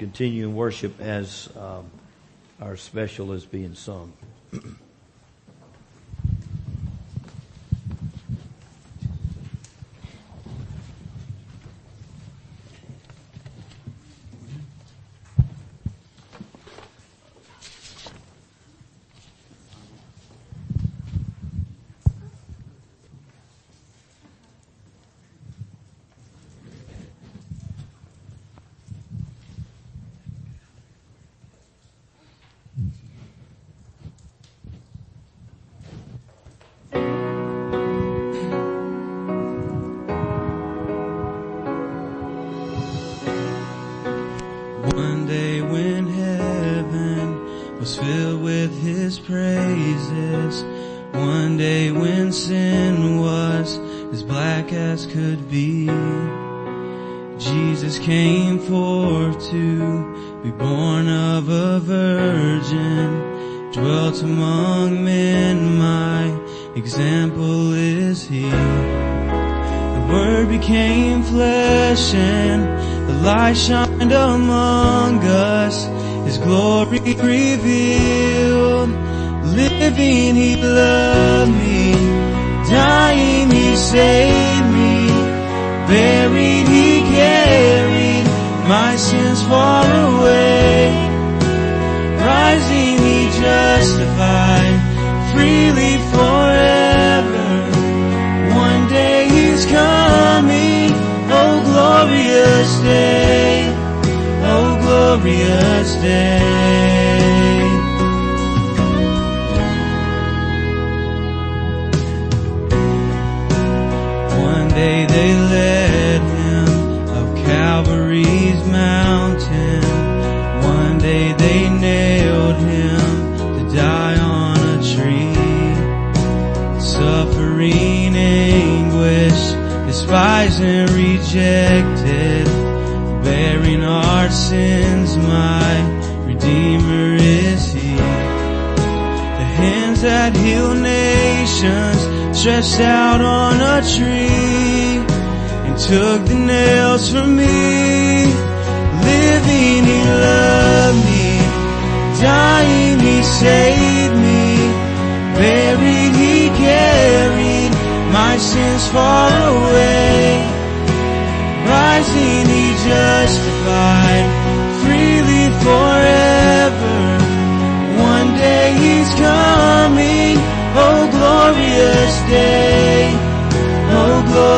continue in worship as um, our special is being sung. sin was as black as could be, Jesus came forth to be born of a virgin, dwelt among men, my example is he. The word became flesh and the light shined among us. His glory revealed. Living he loved me. Dying he saved me. Buried he carried my sins far away. Rising he justified freely forever. One day he's coming, oh glorious day, oh glorious day.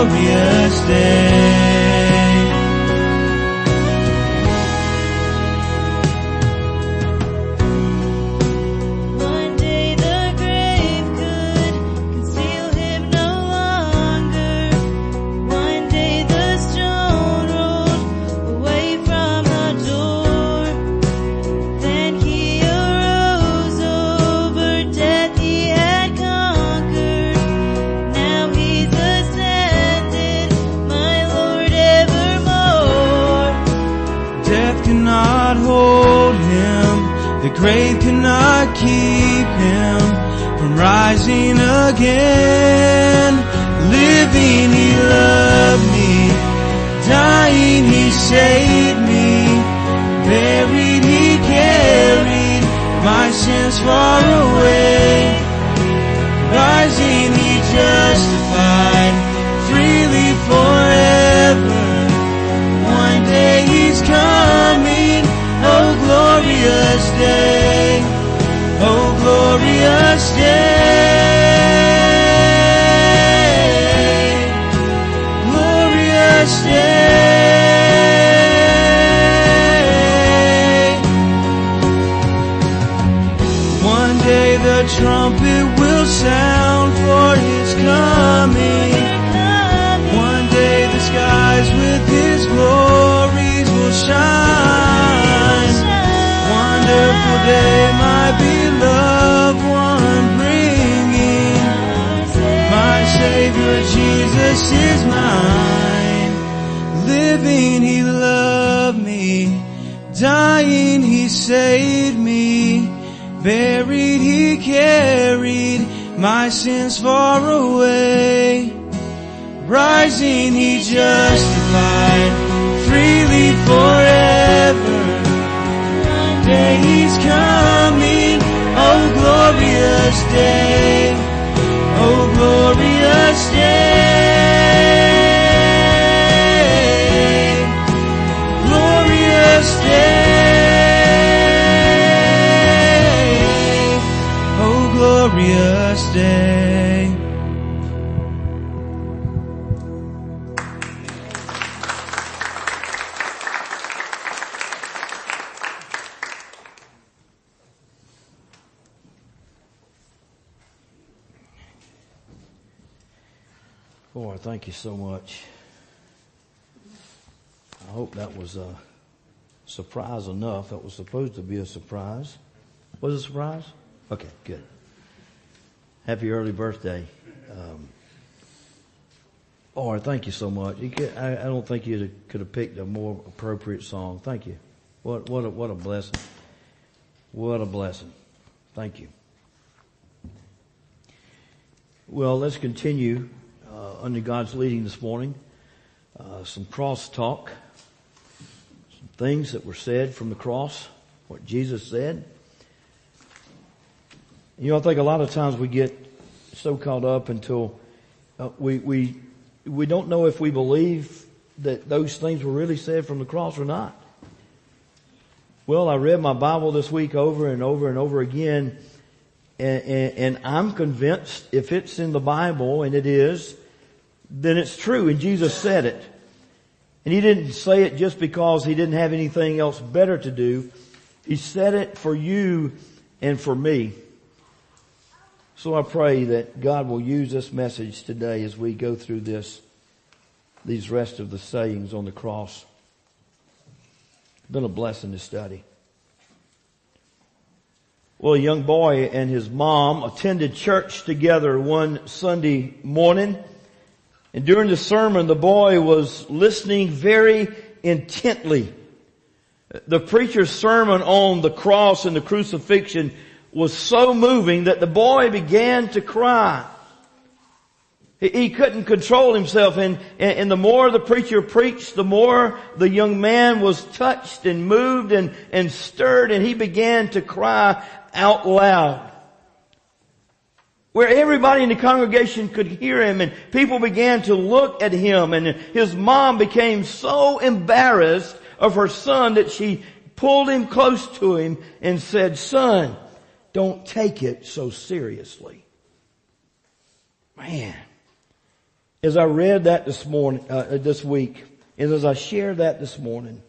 Glorious day. Rising again. Living, he loved me. Dying, he saved me. Buried, he carried my sins far away. Rising, he justified freely forever. One day he's coming, oh glorious day, oh glorious day, glorious day. One day the trumpet will sound for his coming. One day the skies with his glories will shine. Wonderful day, Jesus is mine. Living he loved me. Dying he saved me. Buried he carried my sins far away. Rising he justified freely forever. One day He's coming, oh glorious day, oh glorious day, day, oh glorious day. Boy, thank you so much. I hope that was a surprise enough. That was supposed to be a surprise. Was it a surprise? Okay, good. Happy early birthday. Um, boy, thank you so much. You could, I, I don't think you could have picked a more appropriate song. Thank you. What, what a, what a blessing. What a blessing. Thank you. Well, let's continue uh, under God's leading this morning. Uh, some cross talk, things that were said from the cross, what Jesus said. You know, I think a lot of times we get so caught up until uh, we we we don't know if we believe that those things were really said from the cross or not. Well, I read my Bible this week over and over and over again, and, and, and I'm convinced if it's in the Bible, and it is, then it's true, and Jesus said it. And he didn't say it just because he didn't have anything else better to do. He said it for you and for me. So I pray that God will use this message today as we go through this, these rest of the sayings on the cross. It's been a blessing to study. Well, a young boy and his mom attended church together one Sunday morning. And during the sermon, the boy was listening very intently. The preacher's sermon on the cross and the crucifixion was so moving that the boy began to cry. He couldn't control himself and, and the more the preacher preached, the more the young man was touched and moved and, and stirred and he began to cry out loud. Where everybody in the congregation could hear him and people began to look at him and his mom became so embarrassed of her son that she pulled him close to him and said, son, don't take it so seriously. Man, as I read that this morning, uh, this week, and as I shared that this morning,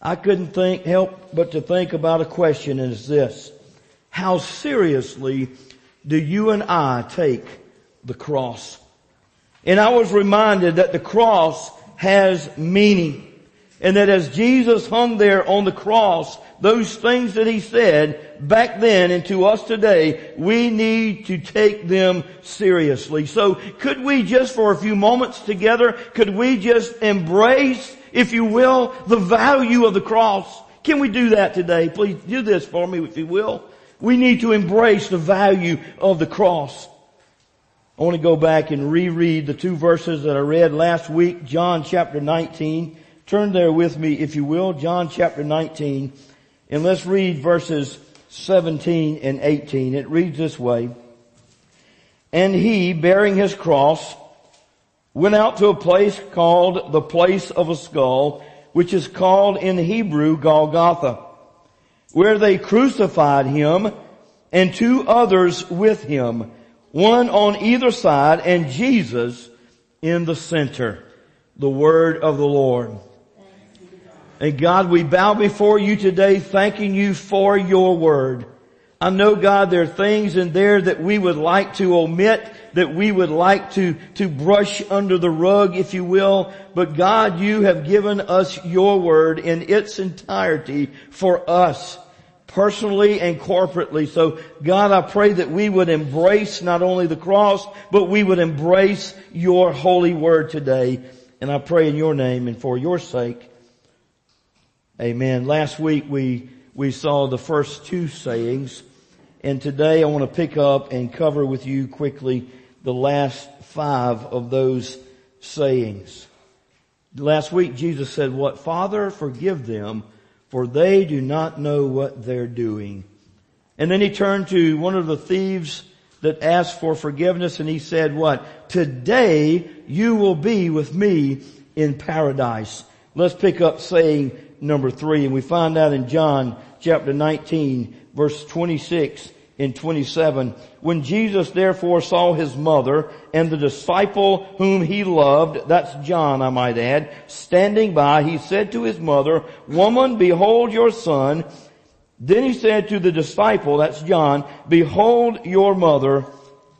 I couldn't think, help but to think about a question and it's this. How seriously do you and I take the cross? And I was reminded that the cross has meaning. And that as Jesus hung there on the cross, those things that he said back then and to us today, we need to take them seriously. So could we just for a few moments together, could we just embrace, if you will, the value of the cross? Can we do that today? Please do this for me if you will. We need to embrace the value of the cross. I want to go back and reread the two verses that I read last week, John chapter 19. Turn there with me, if you will, John chapter 19, and let's read verses 17 and 18. It reads this way. And he, bearing his cross, went out to a place called the place of a skull, which is called in Hebrew Golgotha, where they crucified him and two others with him, one on either side and Jesus in the center. The word of the Lord. And God, we bow before you today thanking you for your word. I know God, there are things in there that we would like to omit, that we would like to, to brush under the rug, if you will. But God, you have given us your word in its entirety for us personally and corporately. So God, I pray that we would embrace not only the cross, but we would embrace your holy word today. And I pray in your name and for your sake. Amen. Last week we, we saw the first two sayings and today I want to pick up and cover with you quickly the last five of those sayings. Last week Jesus said what? Father, forgive them for they do not know what they're doing. And then he turned to one of the thieves that asked for forgiveness and he said what? Today you will be with me in paradise. Let's pick up saying number three and we find out in John chapter 19 verse 26 and 27. When Jesus therefore saw his mother and the disciple whom he loved, that's John I might add, standing by, he said to his mother, woman behold your son. Then he said to the disciple, that's John, behold your mother.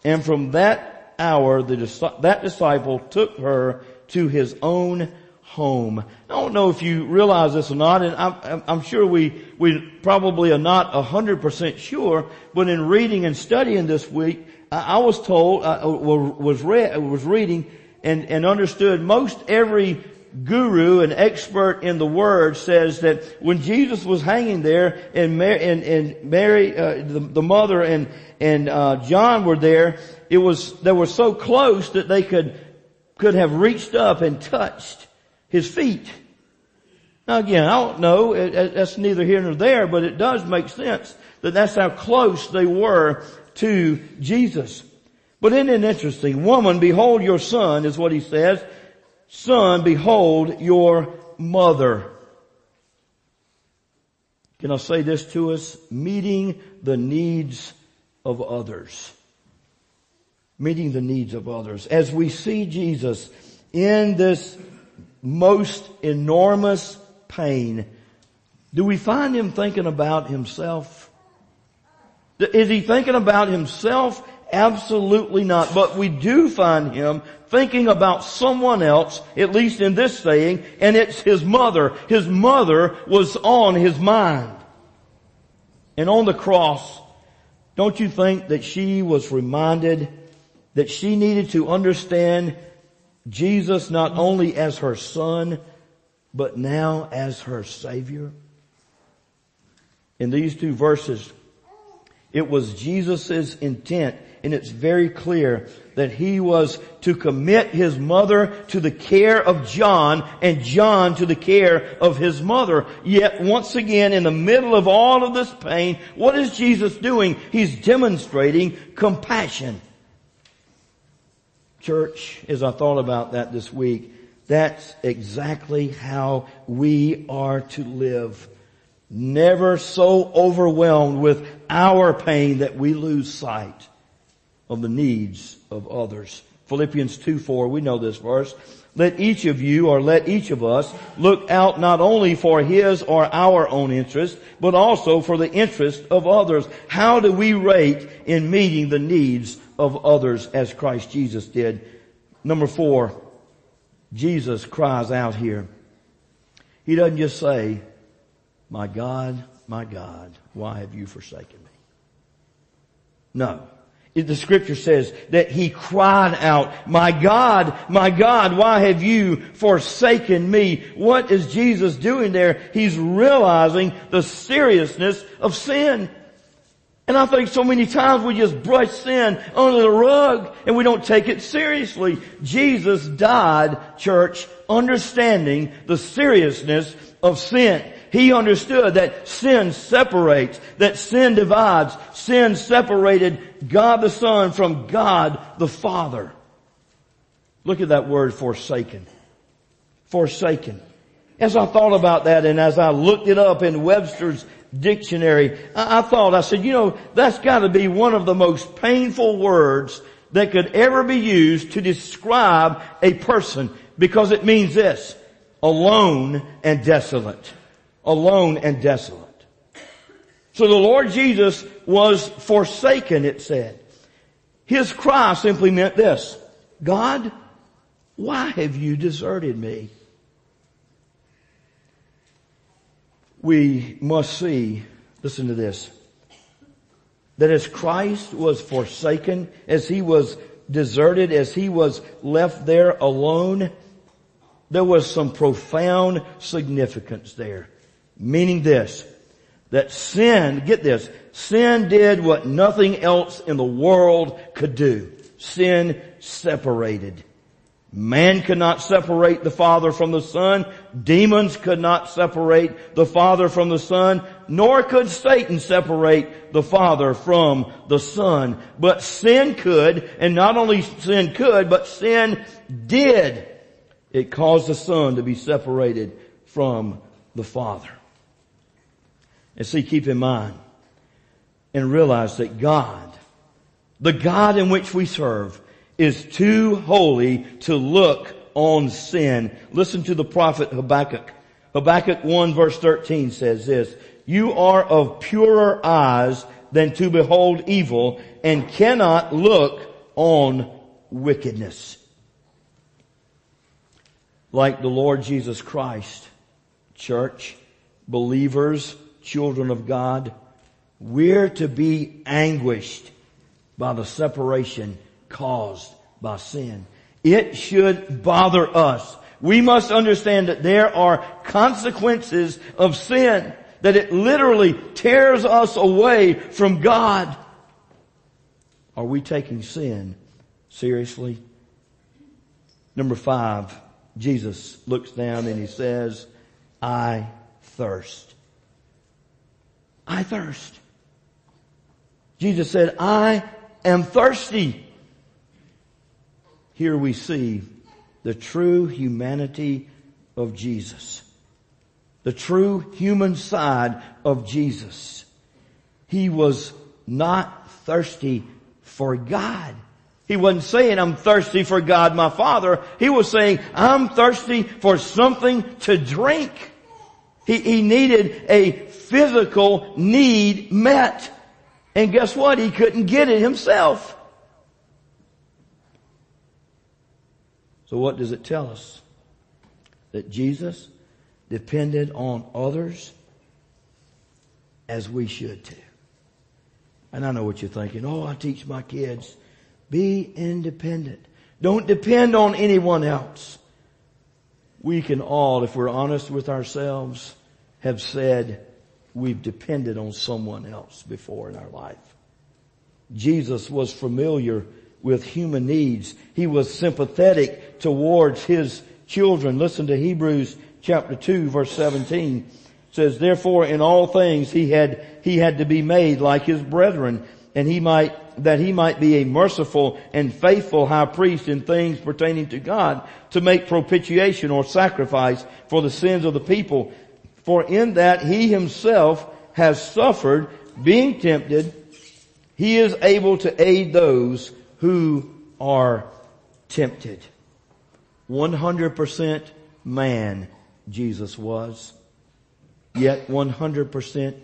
And from that hour, the, that disciple took her to his own home. I don't know if you realize this or not, and I'm, I'm sure we, we probably are not a hundred percent sure, but in reading and studying this week, I, I was told, I was was reading and, and understood most every guru and expert in the word says that when Jesus was hanging there and Mary, and, and Mary uh, the, the, mother and, and uh, John were there, it was, they were so close that they could, could have reached up and touched his feet. Now again, I don't know, that's neither here nor there, but it does make sense that that's how close they were to Jesus. But isn't it interesting? Woman, behold your son is what he says. Son, behold your mother. Can I say this to us? Meeting the needs of others. Meeting the needs of others. As we see Jesus in this most enormous pain, do we find him thinking about himself? Is he thinking about himself? Absolutely not. But we do find him thinking about someone else, at least in this saying, and it's his mother. His mother was on his mind. And on the cross, don't you think that she was reminded that she needed to understand Jesus not only as her son, but now as her savior. In these two verses, it was Jesus' intent and it's very clear that he was to commit his mother to the care of John and John to the care of his mother. Yet once again, in the middle of all of this pain, what is Jesus doing? He's demonstrating compassion church, as I thought about that this week, that's exactly how we are to live. Never so overwhelmed with our pain that we lose sight of the needs of others. Philippians 2 4, we know this verse. Let each of you or let each of us look out not only for his or our own interest, but also for the interest of others. How do we rate in meeting the needs of others as Christ Jesus did. Number four, Jesus cries out here. He doesn't just say, my God, my God, why have you forsaken me? No. The scripture says that he cried out, my God, my God, why have you forsaken me? What is Jesus doing there? He's realizing the seriousness of sin. And I think so many times we just brush sin under the rug and we don't take it seriously. Jesus died, church, understanding the seriousness of sin. He understood that sin separates, that sin divides. Sin separated God the Son from God the Father. Look at that word forsaken. Forsaken. As I thought about that and as I looked it up in Webster's dictionary, I, thought, I said, you know, that's gotta be one of the most painful words that could ever be used to describe a person because it means this, alone and desolate. Alone and desolate. So the Lord Jesus was forsaken, it said. His cry simply meant this, God, why have you deserted me? We must see, listen to this, that as Christ was forsaken, as he was deserted, as he was left there alone, there was some profound significance there. Meaning this, that sin, get this, sin did what nothing else in the world could do. Sin separated. Man could not separate the Father from the Son. Demons could not separate the Father from the Son, nor could Satan separate the Father from the Son. But sin could, and not only sin could, but sin did. It caused the Son to be separated from the Father. And see, keep in mind and realize that God, the God in which we serve, is too holy to look on sin. Listen to the prophet Habakkuk. Habakkuk 1 verse 13 says this, you are of purer eyes than to behold evil and cannot look on wickedness. Like the Lord Jesus Christ, church, believers, children of God, we're to be anguished by the separation caused by sin. It should bother us. We must understand that there are consequences of sin, that it literally tears us away from God. Are we taking sin seriously? Number five, Jesus looks down and he says, I thirst. I thirst. Jesus said, I am thirsty. Here we see the true humanity of Jesus. The true human side of Jesus. He was not thirsty for God. He wasn't saying, I'm thirsty for God my Father. He was saying, I'm thirsty for something to drink. He, he needed a physical need met. And guess what? He couldn't get it himself. So what does it tell us? That Jesus depended on others as we should too. And I know what you're thinking. Oh, I teach my kids. Be independent. Don't depend on anyone else. We can all, if we're honest with ourselves, have said we've depended on someone else before in our life. Jesus was familiar with human needs. He was sympathetic towards his children. Listen to Hebrews chapter 2 verse 17. It says, therefore in all things he had, he had to be made like his brethren and he might, that he might be a merciful and faithful high priest in things pertaining to God to make propitiation or sacrifice for the sins of the people. For in that he himself has suffered being tempted, he is able to aid those who are tempted. 100% man Jesus was, yet 100%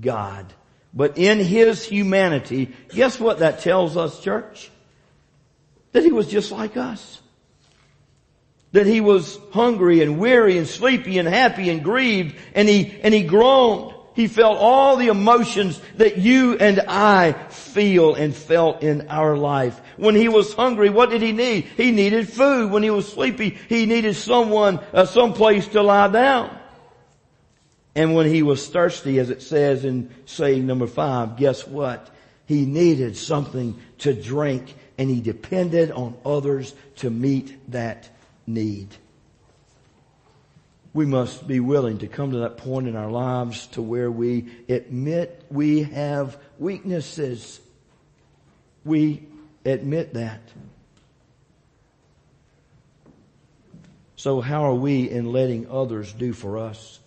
God. But in his humanity, guess what that tells us, church? That he was just like us. That he was hungry and weary and sleepy and happy and grieved and he, and he groaned. He felt all the emotions that you and I feel and felt in our life. When he was hungry, what did he need? He needed food. When he was sleepy, he needed someone, uh, some place to lie down. And when he was thirsty, as it says in saying number five, guess what? He needed something to drink and he depended on others to meet that need we must be willing to come to that point in our lives to where we admit we have weaknesses. We admit that. So how are we in letting others do for us?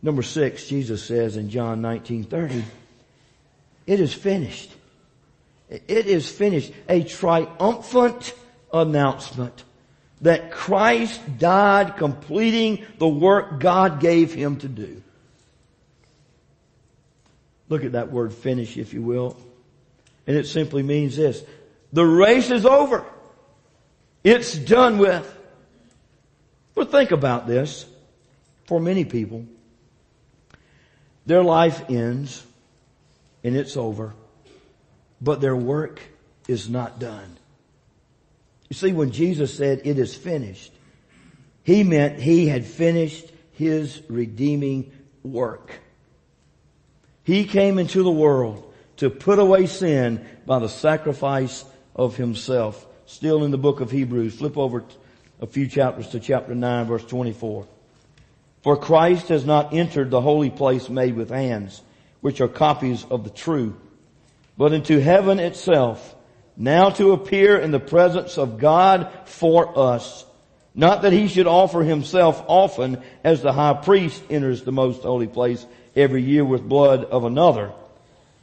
Number six, Jesus says in John 1930, it is finished. It is finished. A triumphant announcement that Christ died completing the work God gave him to do. Look at that word finish, if you will. And it simply means this. The race is over. It's done with. But think about this. For many people, their life ends and it's over, but their work is not done. You see, when Jesus said, it is finished, he meant he had finished his redeeming work. He came into the world to put away sin by the sacrifice of himself. Still in the book of Hebrews, flip over a few chapters to chapter 9 verse 24. For Christ has not entered the holy place made with hands, which are copies of the true, but into heaven itself, now to appear in the presence of God for us. Not that he should offer himself often as the high priest enters the most holy place every year with blood of another.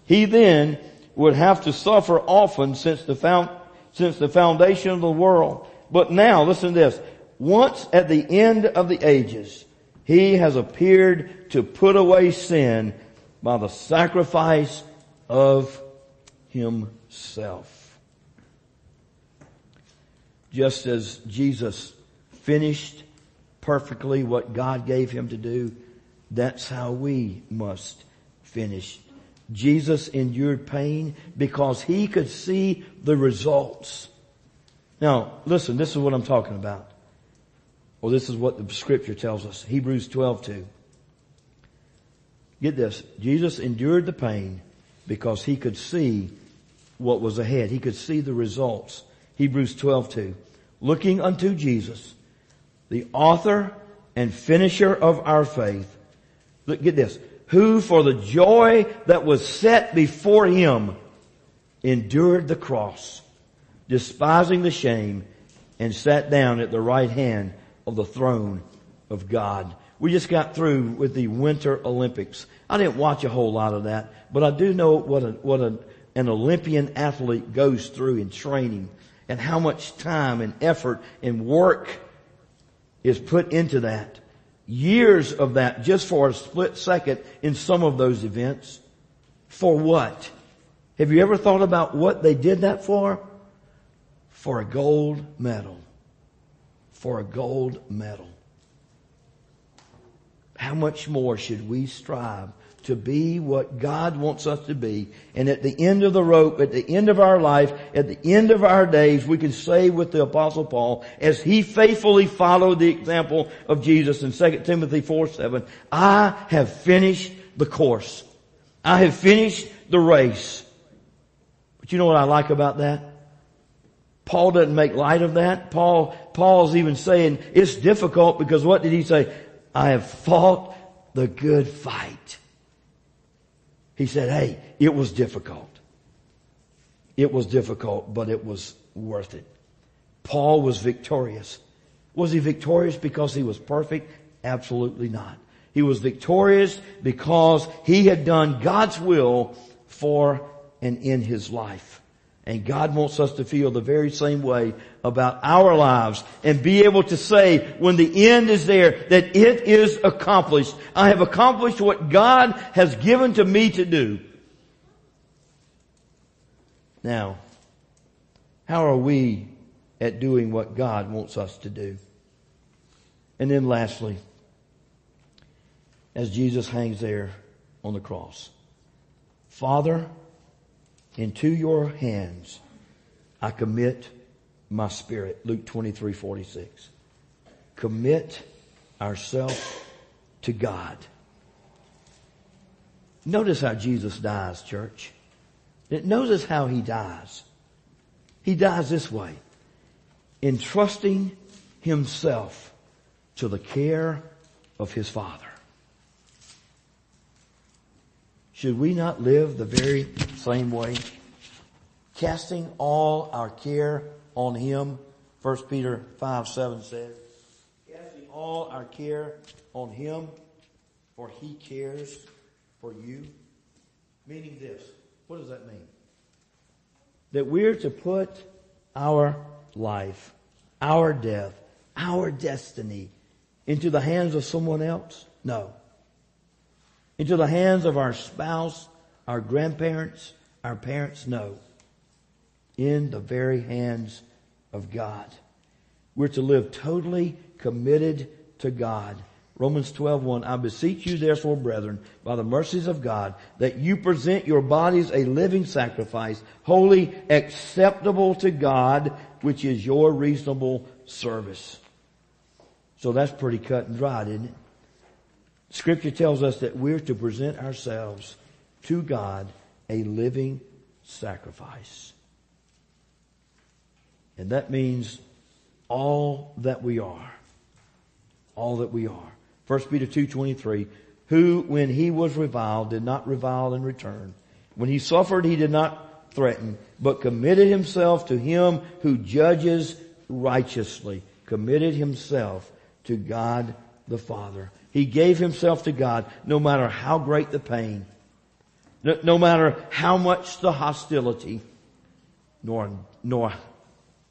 He then would have to suffer often since the found, since the foundation of the world. But now, listen to this. Once at the end of the ages, he has appeared to put away sin by the sacrifice of himself. Just as Jesus finished perfectly what God gave him to do, that's how we must finish. Jesus endured pain because he could see the results. Now, listen, this is what I'm talking about. Well, this is what the scripture tells us. Hebrews 12, 2. Get this. Jesus endured the pain because he could see what was ahead. He could see the results. Hebrews 12, 2. Looking unto Jesus, the author and finisher of our faith. Look, get this. Who for the joy that was set before him endured the cross, despising the shame, and sat down at the right hand of the throne of God. We just got through with the Winter Olympics. I didn't watch a whole lot of that, but I do know what a, what a, an Olympian athlete goes through in training and how much time and effort and work is put into that. Years of that just for a split second in some of those events. For what? Have you ever thought about what they did that for? For a gold medal. For a gold medal. How much more should we strive to be what God wants us to be. And at the end of the rope, at the end of our life, at the end of our days, we can say with the apostle Paul, as he faithfully followed the example of Jesus in 2 Timothy 4, 7, I have finished the course. I have finished the race. But you know what I like about that? Paul doesn't make light of that. Paul, Paul's even saying it's difficult because what did he say? I have fought the good fight. He said, hey, it was difficult. It was difficult, but it was worth it. Paul was victorious. Was he victorious because he was perfect? Absolutely not. He was victorious because he had done God's will for and in his life. And God wants us to feel the very same way about our lives and be able to say when the end is there that it is accomplished. I have accomplished what God has given to me to do. Now, how are we at doing what God wants us to do? And then lastly, as Jesus hangs there on the cross, Father, into your hands I commit my spirit. Luke 23, 46. Commit ourselves to God. Notice how Jesus dies, church. Notice how he dies. He dies this way. Entrusting himself to the care of his Father. Should we not live the very same way? Casting all our care on Him. 1 Peter 5, 7 says, casting all our care on Him, for He cares for you. Meaning this. What does that mean? That we're to put our life, our death, our destiny into the hands of someone else? No into the hands of our spouse, our grandparents, our parents? No. In the very hands of God. We're to live totally committed to God. Romans 12:1 I beseech you therefore brethren by the mercies of God that you present your bodies a living sacrifice holy acceptable to God which is your reasonable service. So that's pretty cut and dried, isn't it? Scripture tells us that we're to present ourselves to God a living sacrifice. And that means all that we are. All that we are. 1 Peter 2.23, who when he was reviled did not revile in return. When he suffered he did not threaten, but committed himself to him who judges righteously. Committed himself to God the Father. He gave himself to God no matter how great the pain, no, no matter how much the hostility, nor, nor,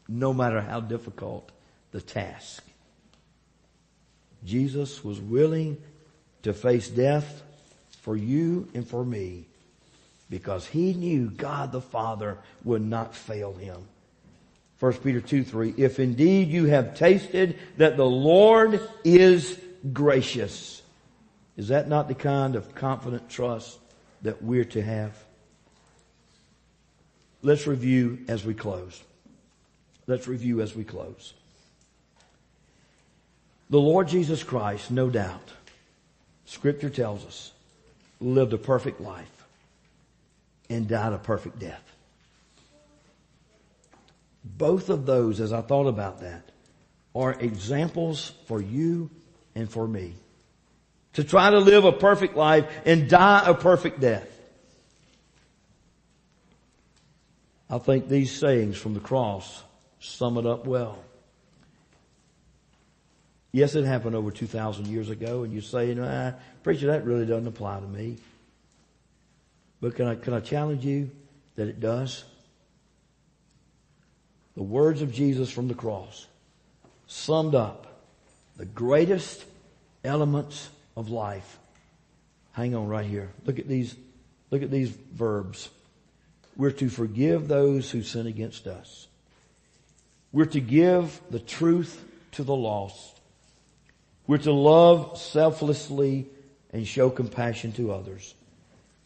no matter how difficult the task. Jesus was willing to face death for you and for me because he knew God the Father would not fail him. 1 Peter 2, 3, if indeed you have tasted that the Lord is gracious. Is that not the kind of confident trust that we're to have? Let's review as we close. Let's review as we close. The Lord Jesus Christ, no doubt, scripture tells us, lived a perfect life and died a perfect death. Both of those, as I thought about that, are examples for you and for me. To try to live a perfect life and die a perfect death. I think these sayings from the cross sum it up well. Yes, it happened over 2,000 years ago and you say, nah, preacher, that really doesn't apply to me. But can I, can I challenge you that it does? The words of Jesus from the cross summed up the greatest elements of life. Hang on right here. Look at these, look at these verbs. We're to forgive those who sin against us. We're to give the truth to the lost. We're to love selflessly and show compassion to others.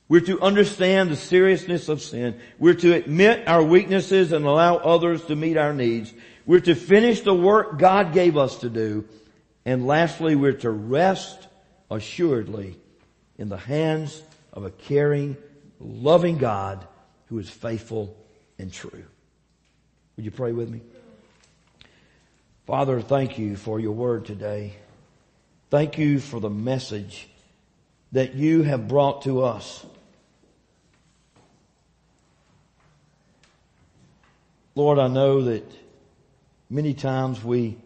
We're to understand the seriousness of sin. We're to admit our weaknesses and allow others to meet our needs. We're to finish the work God gave us to do. And lastly, we're to rest assuredly in the hands of a caring, loving God who is faithful and true. Would you pray with me? Father, thank you for your word today. Thank you for the message that you have brought to us. Lord, I know that many times we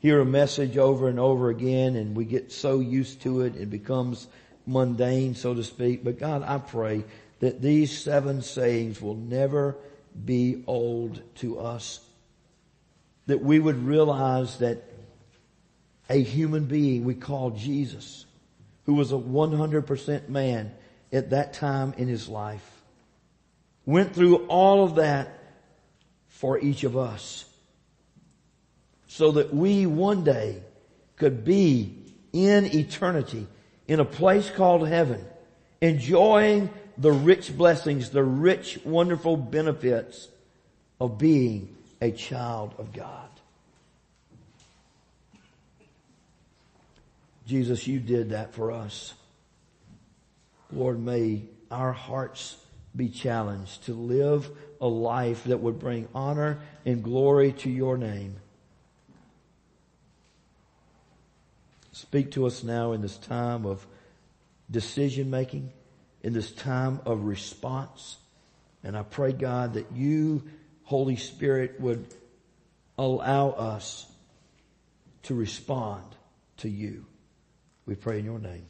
hear a message over and over again and we get so used to it, it becomes mundane, so to speak. But God, I pray that these seven sayings will never be old to us. That we would realize that a human being we call Jesus, who was a 100% man at that time in his life, went through all of that for each of us so that we one day could be in eternity in a place called heaven, enjoying the rich blessings, the rich, wonderful benefits of being a child of God. Jesus, you did that for us. Lord, may our hearts be challenged to live a life that would bring honor and glory to your name. Speak to us now in this time of decision making, in this time of response. And I pray, God, that you, Holy Spirit, would allow us to respond to you. We pray in your name.